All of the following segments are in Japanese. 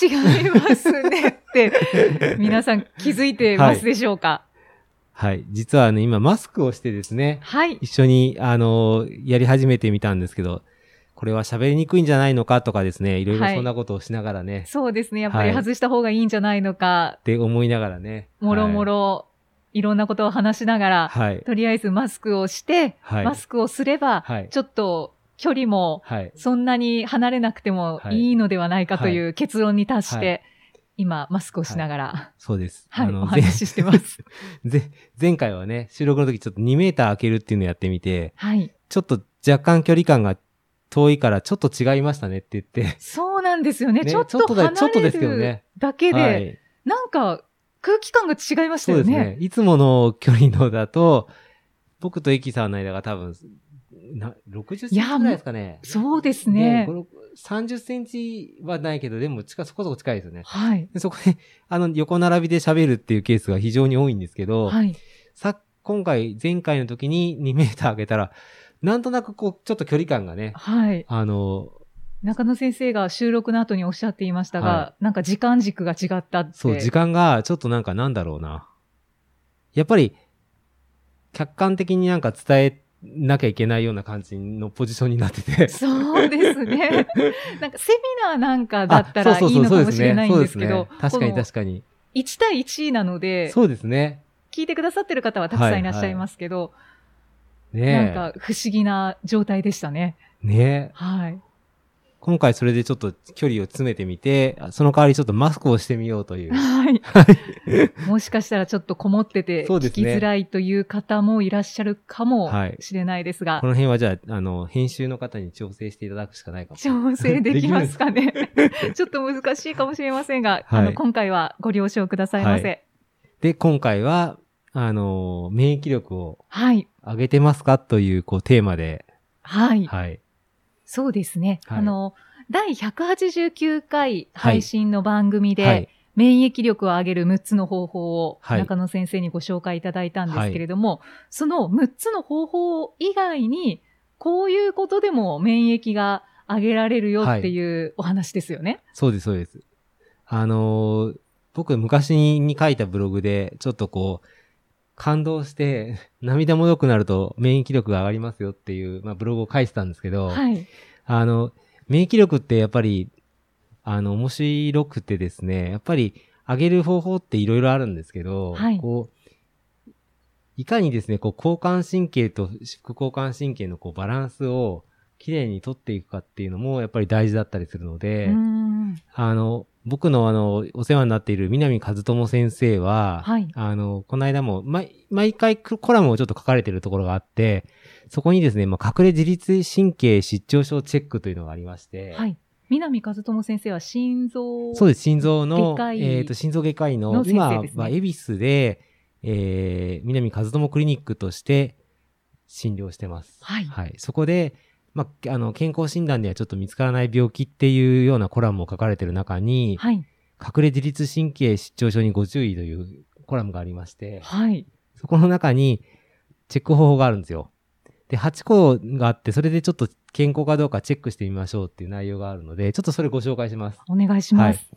違いますねって、皆さん気づいてますでしょうか？はい。実はね今マスクをしてですねはい。一緒にあのやり始めてみたんですけどこれは喋りにくいんじゃないのかとかですねいろいろはい。そんなことをしながらね、そうですね。やっぱりはい。外した方がいいんじゃないのか、って思いながらねもろもはい。ろ、いろんなことを話しながら、はい。とりあえずマスクをして、はい。マスクをすれば、はい。ちょっと距離もはいそんなに離れなくてもはいいいのではないかという結論に達して、はい今、マスクをしながら、そうです。はい、お話ししてます。ぜ前回はね、収録の時ちょっと2メーター開けるっていうのをやってみて、はい。ちょっと若干距離感が遠いからちょっと違いましたねって言って、そうなんですよね。ねちょっと離れちょっとですけどるねだけで、はい。なんか空気感が違いましたよね。そうですね。いつもの距離のだと、僕とエキさんの間が多分、な60センチぐらいですかね。そうですねで。この30センチはないけど、でも近そこそこ近いですよね。はい。でそこで、あの、横並びで喋るっていうケースが非常に多いんですけど、はい。さ、今回、前回の時に2メーター上げたら、なんとなくこう、ちょっと距離感がね、はい。あの、中野先生が収録の後におっしゃっていましたが、はなんか時間軸が違ったって。そう、時間がちょっとなんかなんだろうな。やっぱり、客観的になんか伝えなきゃいけないような感じのポジションになってて。そうですね。なんかセミナーなんかだったらいいのかもしれないんですけど、確かに確かに。1対1なので、そうですね。聞いてくださってる方はたくさんいらっしゃいますけど、ねえ。なんか不思議な状態でしたね。ねえ。はい。今回それでちょっと距離を詰めてみて、その代わりちょっとマスクをしてみようという。はい。もしかしたらちょっとこもってて聞きづらいという方もいらっしゃるかもはいしれないですが、この辺はじゃあ、あの、編集の方に調整していただくしかないかも。調整できますかね。ちょっと難しいかもしれませんが、あの、はい今回はご了承くださいませ。で、今回は、あの、免疫力をはい。上げてますか？という、こう、テーマで、はい。はい。そうですね。はいあの、第189回配信の番組で、はい。免疫力を上げる6つの方法をはい中野先生にご紹介いただいたんですけれども、その6つの方法以外に、こういうことでも免疫が上げられるよっていうお話ですよね。そうです、そうです。あのー僕昔に書いたブログで、ちょっとこう、感動して、涙もろくなると免疫力が上がりますよっていう、まあ、ブログを書いてたんですけど、はい。あの、免疫力ってやっぱり、あの、面白くてですね、やっぱり上げる方法っていろいろあるんですけど、はいこう、いかにですね、こう、交感神経と副交感神経のこう、バランスをきれいにとっていくかっていうのも、やっぱり大事だったりするので、あの、僕のあの、お世話になっている南和智先生は、はいあの、この間も、毎、毎回コラムをちょっと書かれてるところがあって、そこにですね、まあ、隠れ自律神経失調症チェックというのがありまして、はい。南和智先生は心臓。そうです、心臓のえっ、と、心臓外科医の、の先今生ですねは恵比寿で、えー、南和智クリニックとして診療してます。はいはい。そこで、まあ、あの、健康診断ではちょっと見つからない病気っていうようなコラムを書かれてる中に、はい。隠れ自律神経失調症にご注意というコラムがありまして、はい。そこの中にチェック方法があるんですよ。で、8個があって、それでちょっと健康かどうかチェックしてみましょうっていう内容があるので、ちょっとそれご紹介します。お願いします。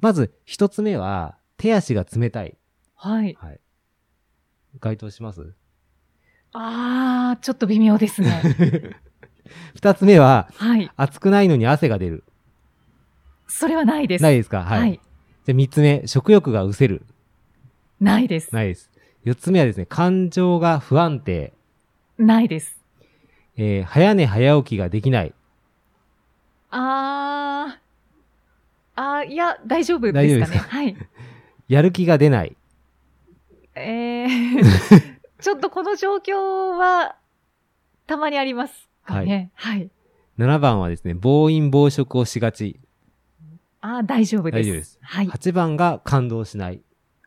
まず、一つ目は、手足が冷たい。はい。はい。該当します？あー、ちょっと微妙ですね。二つ目は、はい。暑くないのに汗が出る。それはないです。ないですか？はい。はい。じゃあ三つ目、食欲が失せる。ないです。ないです。四つ目はですね、感情が不安定。ないです。えー早寝早起きができない。あー、あー、いや、大丈夫ですかね。か？はい。やる気が出ない。えー、ちょっとこの状況は、たまにありますかね。はい。7番はですね、暴飲暴食をしがち。あー、大丈夫です。大丈夫です。はい。8番が感動しない。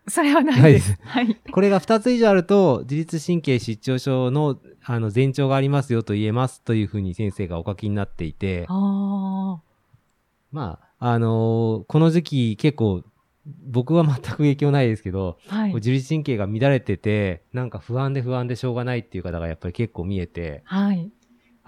それはないです。はい。これが2つ以上あると、自律神経失調症のあの前兆がありますよと言えますというふうに先生がお書きになっていて、あまあ、あのーこの時期結構、僕は全く影響ないですけど、あ。はい。自律神経が乱れてて、なんか不安で不安でしょうがないっていう方がやっぱり結構見えて、はい。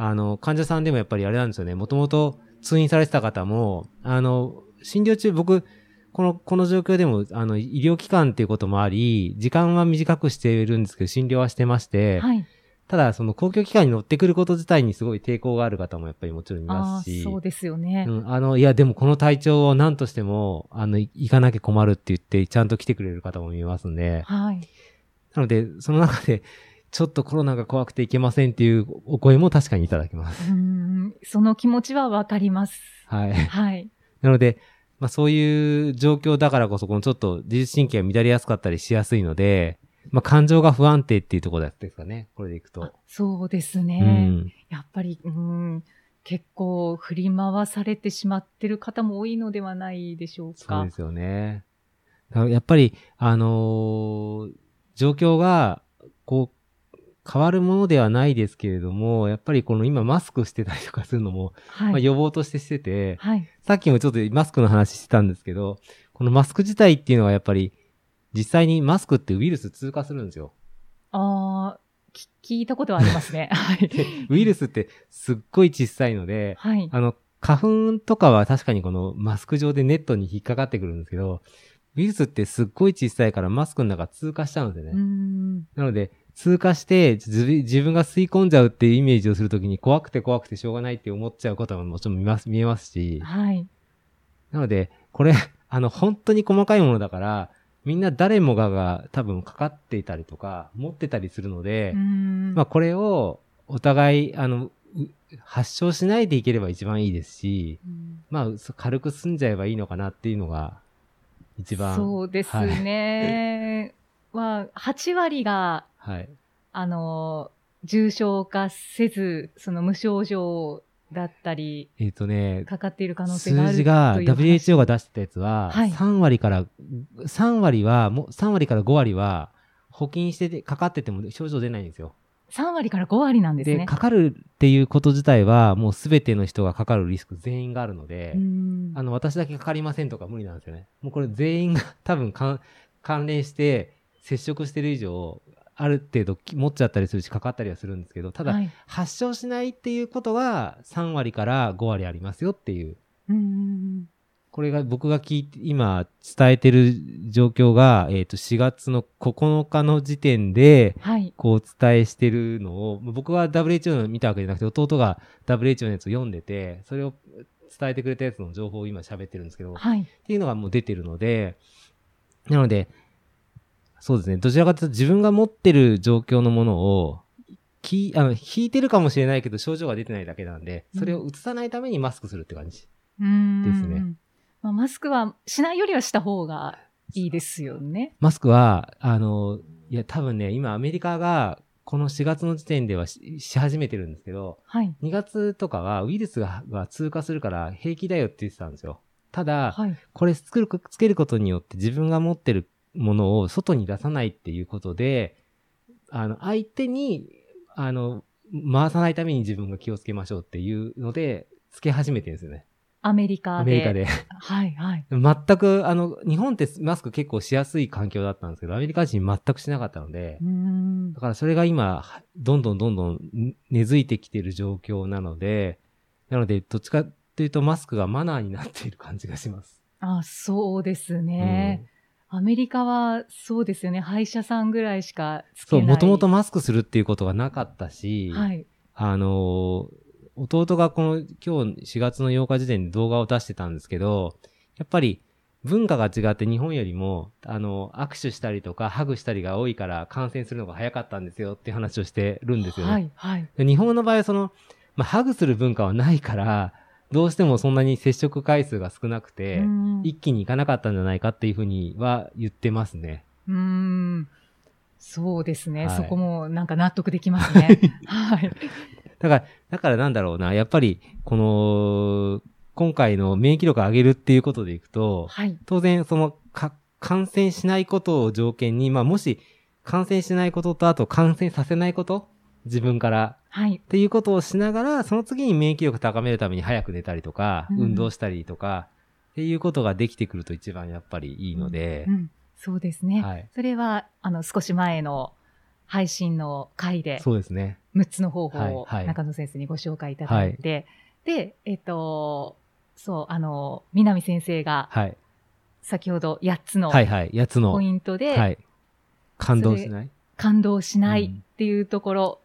あの、患者さんでもやっぱりあれなんですよね。もともと通院されてた方も、あの、診療中僕、この、この状況でも、あの、医療機関っていうこともあり、時間は短くしているんですけど、診療はしてまして、はい。ただ、その公共機関に乗ってくること自体にすごい抵抗がある方もやっぱりもちろんいますし、そうですよね。うん、あの、いや、でもこの体調を何としても、あの、い行かなきゃ困るって言って、ちゃんと来てくれる方も見えますんで、はい。なので、その中で、ちょっとコロナが怖くていけませんっていうお声も確かにいただきます。うーん。その気持ちはわかります。はい。はい。なので、まあそういう状況だからこそ、このちょっと自律神経が乱れやすかったりしやすいので、まあ感情が不安定っていうところですかね。これでいくと。そうですうね。ん。やっぱり、うん。結構振り回されてしまってる方も多いのではないでしょうかそうで。すよね。やっぱり、あのー状況が、こう、変わるものではないですけれども、やっぱりこの今マスクしてたりとかするのも、まあはい。予防としてしてて、はい。さっきもちょっとマスクの話してたんですけど、このマスク自体っていうのはやっぱり、実際にマスクってウイルス通過するんですよ。ああ、き聞いたことはありますね。はい。ウイルスってすっごい小さいので、はい。あの、花粉とかは確かにこのマスク上でネットに引っかかってくるんですけど、ウイルスってすっごい小さいからマスクの中通過しちゃうんですよね。ん。なので、通過して自自分が吸い込んじゃうっていうイメージをするときに怖くて怖くてしょうがないって思っちゃうことももちろん見ます、見えますし、はい。なので、これ、あの、本当に細かいものだから、みんな誰もがが多分かかっていたりとか、持ってたりするので。まあこれをお互い、あの、う発症しないでいければ一番いいですし、うんまあそ軽く済んじゃえばいいのかなっていうのが、一番。そうですね。まあ、8割が、はい。あの、重症化せず、その無症状だったり、えっ、とね、かかっている可能性がある数字が WHO が出してたやつは、はい3割から、3割は、もう3割から5割は、補菌してて、かかってても症状出ないんですよ。3割から5割なんですで、ね。かかるっていうこと自体は、もうすべての人がかかるリスク全員があるので、あの、私だけかかりませんとか無理なんですよね。もうこれ全員が多分関連して接触してる以上、ある程度き持っちゃったりするし、かかったりはするんですけど、ただ、はい発症しないっていうことは3割から5割ありますよっていう。これが僕が聞いて、今伝えてる状況が、えっ、と、4月の9日の時点で、はい。こうお伝えしてるのを、僕は WHO の見たわけじゃなくて、弟が WHO のやつを読んでて、それを伝えてくれたやつの情報を今喋ってるんですけど、っはい。ていうのがもう出てるので、なので、そうですね、どちらかというと自分が持ってる状況のものを、きあの引いてるかもしれないけど症状が出てないだけなんで、それを移さないためにマスクするって感じ。ですね。まあ、マスクはしないよりはした方がいいですよね。マスクは、あの、いや、多分ね、今アメリカが、この4月の時点ではしし始めてるんですけど、はい。2月とかはウイルスがが通過するから平気だよって言ってたんですよ。ただ、はい。これつけるつけることによって自分が持ってるものを外に出さないっていうことで、あの、相手に、あの、回さないために自分が気をつけましょうっていうので、つけ始めてるんですよね。アメリカで。アメリカで。はい、はい。全く、あの、日本ってマスク結構しやすい環境だったんですけど、アメリカ人全くしなかったのでだ。からそれが今、どんどんどんどん根付いてきている状況なので、なので、どっちかというとマスクがマナーになっている感じがします。あ、そうですね。アメリカはそうですよね。歯医者さんぐらいしかつそう、けない。もともとマスクするっていうことがなかったし、はい。あのー弟がこの今日4月の8日時点で動画を出してたんですけど、やっぱり文化が違って日本よりも、あの、握手したりとかハグしたりが多いから感染するのが早かったんですよっていう話をしてるんですよね。はい、はい。で日本の場合はその、まあ、ハグする文化はないから、どうしてもそんなに接触回数が少なくて、うーん一気に行かなかったんじゃないかっていうふうには言ってますね。うーん。そうですね。はいそこもなんか納得できますね。はい。だから、だからなんだろうな、やっぱり、この、今回の免疫力を上げるっていうことでいくと、はい。当然、その、か、感染しないことを条件に、まあもし感染しないこととあと感染させないこと自分から。はい。っていうことをしながら、その次に免疫力高めるために早く寝たりとか、うん運動したりとか、っていうことができてくると一番やっぱりいいのでう、ん、そうですね。はい。それは、あの、少し前の配信の回で、そうですね。6つの方法を中野先生にご紹介いただいて、で、えっと、そう、あの、南先生がはい。先ほど8つのはいはい。やつの。ポはイントで、い。感動しない？感動しないっていうところ、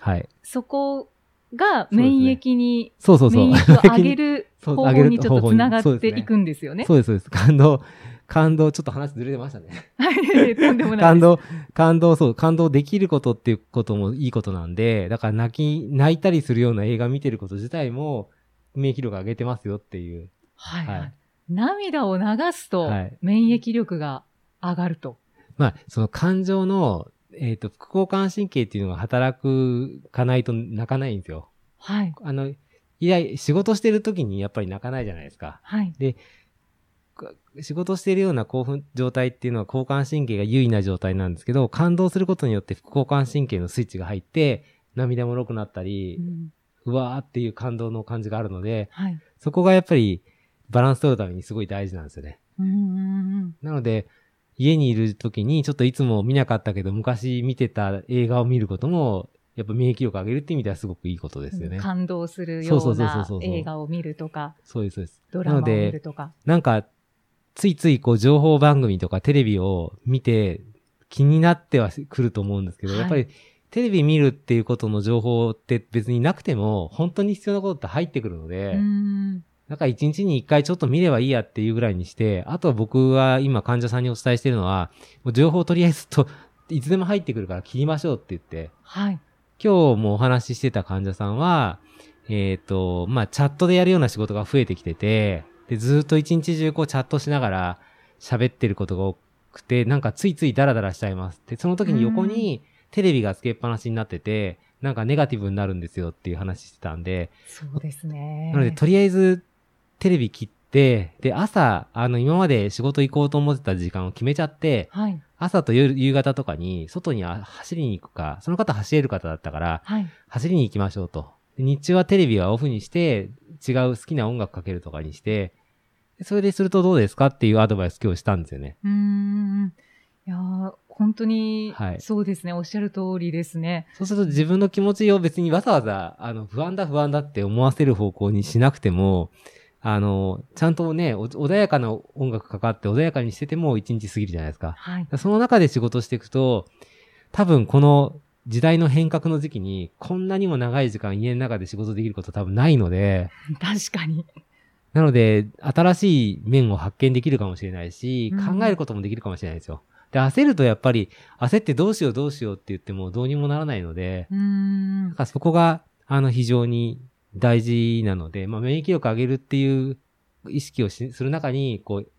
はい。そこが免疫に、そうそうそう。免疫を上げる 方法にちょっとつながっていくんですよね。そうです、そうです。感動、感動、ちょっと話ずれてましたね。はい、とんでもない。感動、感動、そう、感動できることっていうこともいいことなんで、だから泣き、泣いたりするような映画見てること自体も、免疫力上げてますよっていう。はい、はいはい。涙を流すとはい、免疫力が上がると。まあ、その感情の、えっ、と、副交感神経っていうのが働くかないと泣かないんですよ。はい。あの、いや、仕事してる時にやっぱり泣かないじゃないですか。はい。仕事してるような興奮状態っていうのは交感神経が優位な状態なんですけど、感動することによって副交感神経のスイッチが入って、涙もろくなったりう、んうわーっていう感動の感じがあるので、はい。そこがやっぱりバランス取るためにすごい大事なんですよね。うんうんうんなので、家にいる時にちょっといつも見なかったけど昔見てた映画を見ることも、やっぱ免疫力上げるって意味ではすごくいいことですよね。感動するよそうな映画を見るとか、そうです、そうです。ドラマをなので見る、とか。なんか、ついついこう情報番組とかテレビを見て気になってはくると思うんですけど、はいやっぱりテレビ見るっていうことの情報って別になくても本当に必要なことって入ってくるので、うんなんか一日に一回ちょっと見ればいいやっていうぐらいにして、あとは僕は今患者さんにお伝えしてるのは、もう情報とりあえずと、いつでも入ってくるから切りましょうって言って、はい。今日もお話ししてた患者さんは、えっ、と、まあ、チャットでやるような仕事が増えてきてて、で、ずっと一日中こうチャットしながら喋ってることが多くて、なんかついついダラダラしちゃいます。で、その時に横にテレビがつけっぱなしになってて、なんかネガティブになるんですよっていう話してたんで、そうですね。なのでとりあえずテレビ切って、で、朝、あの、今まで仕事行こうと思ってた時間を決めちゃって、はい。朝と夜、夕方とかに外にあ走りに行くか、その方走れる方だったから、はい。走りに行きましょうと。で日中はテレビはオフにして、違う好きな音楽かけるとかにして、でそれでするとどうですかっていうアドバイス今日したんですよね。うーん。いやー本当にはい、そうですね。おっしゃる通りですね。そうすると自分の気持ちを別にわざわざ、あの、不安だ不安だって思わせる方向にしなくても、あの、ちゃんとね、お穏やかな音楽かかって穏やかにしてても一日過ぎるじゃないですか。はい。その中で仕事していくと、多分この時代の変革の時期に、こんなにも長い時間家の中で仕事できること多分ないので、確かに。なので、新しい面を発見できるかもしれないし、うん考えることもできるかもしれないですよ。で、焦るとやっぱり、焦ってどうしようどうしようって言ってもどうにもならないので、うーんだ。からそこが、あの、非常に大事なので、まあ、免疫力上げるっていう意識をしする中に、こう、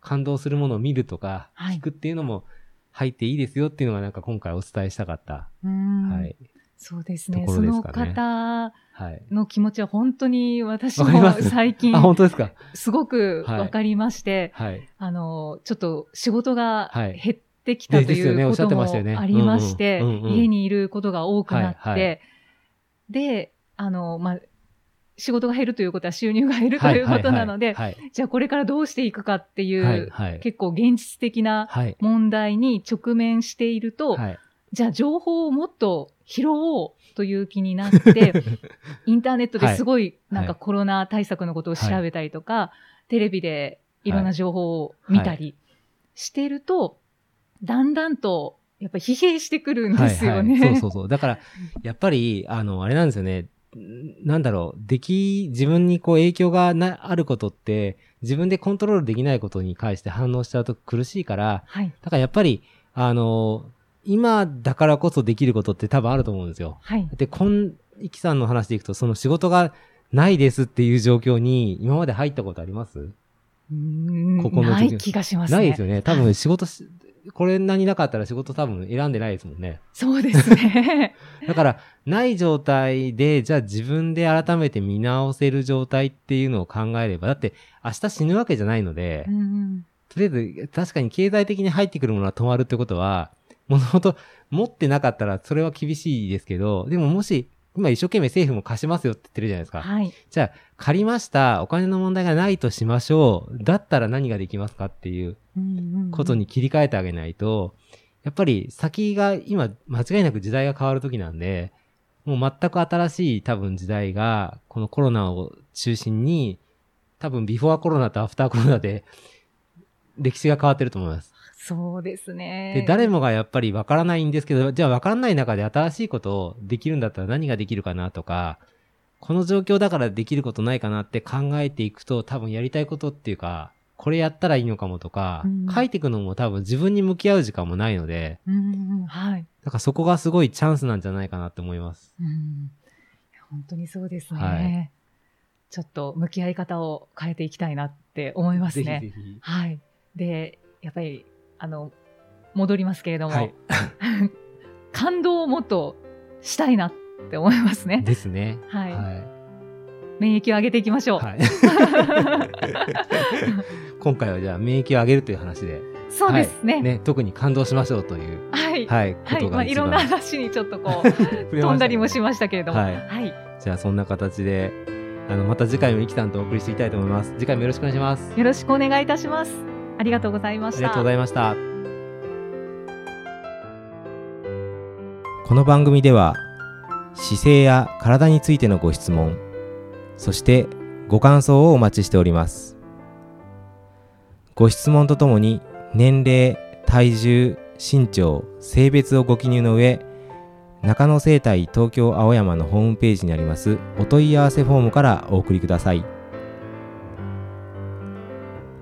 感動するものを見るとか、はい。聞くっていうのも入っていいですよっていうのがなんか今回お伝えしたかった。はい。そうですね。とこその方はい。の気持ちは本当に私も最近あ、本当ですか？すごくわかりまして、はい。あの、ちょっと仕事がはい。減ってきたということもありまして家にいることが多くなっはいはて、で、あの、まあ、仕事が減るということは収入が減るとはいいうことなので、はい。じゃあこれからどうしていくかっていはい。う、はい。結構現実的なはい。問題に直面していると、はい。じゃあ情報をもっと拾おうという気になって、インターネットですごいなんかはいコロナ対策のことを調べたりとか、テレビでいろんな情報を見たりしてると、だんだんとやっぱり疲弊してくるんですよね。はいはい、そうそうそう。だから、やっぱり、あの、あれなんですよね。んなんだろう。でき、自分にこう影響がな、あることって、自分でコントロールできないことに関して反応しちゃうと苦しいから、はい。だからやっぱり、あの、今だからこそできることって多分あると思うんですよ。はい。で、こん、いきさんの話でいくと、その仕事がないですっていう状況に今まで入ったことあります？うーんここの時ない気がしますね。ないですよね。多はい分仕事し、これなになかったら仕事多分選んでないですもんね。そうですね。だから、ない状態で、じゃあ自分で改めて見直せる状態っていうのを考えれば、だって明日死ぬわけじゃないのでう、んとりあえず、確かに経済的に入ってくるものは止まるってことは、もともと持ってなかったらそれは厳しいですけど、でももし、今一生懸命政府も貸しますよって言ってるじゃないですか。はい。じゃあ、借りました、お金の問題がないとしましょう。だったら何ができますかっていうことに切り替えてあげないと、やっぱり先が今間違いなく時代が変わる時なんで、もう全く新しい多分時代が、このコロナを中心に、多分ビフォーコロナとアフターコロナで、歴史が変わってると思います。そうですね。で、誰もがやっぱりわからないんですけど、じゃあわからない中で新しいことをできるんだったら何ができるかなとか、この状況だからできることないかなって考えていくと、多分やりたいことっていうか、これやったらいいのかもとか、うん書いていくのも多分自分に向き合う時間もないので、うんうん、はい。だからそこがすごいチャンスなんじゃないかなって思います。うん、本当にそうですね、はいちょっと向き合い方を変えていきたいなって思いますね。ぜひぜひ。はい。で、やっぱり、あの、戻りますけれども、はい。感動をもっとしたいなって思いますね。ですね。はい。は免疫を上げていきましょう。い。はい。今回はじゃあ免疫を上げるという話で、そうですね。ね、特に感動しましょうという、はい。はい、はい。まあ、いろんな話にちょっとこう、飛んだりもしましたけれども、ははいい。じゃあそんな形で、あの、また次回もイキさんとお送りしていきたいと思います。次回もよろしくお願いします。よろしくお願いいたします。ありがとうございました。ありがとうございました。この番組では姿勢や体についてのご質問、そしてご感想をお待ちしております。ご質問とともに年齢、体重、身長、性別をご記入の上、中野生態東京青山のホームページにありますお問い合わせフォームからお送りください。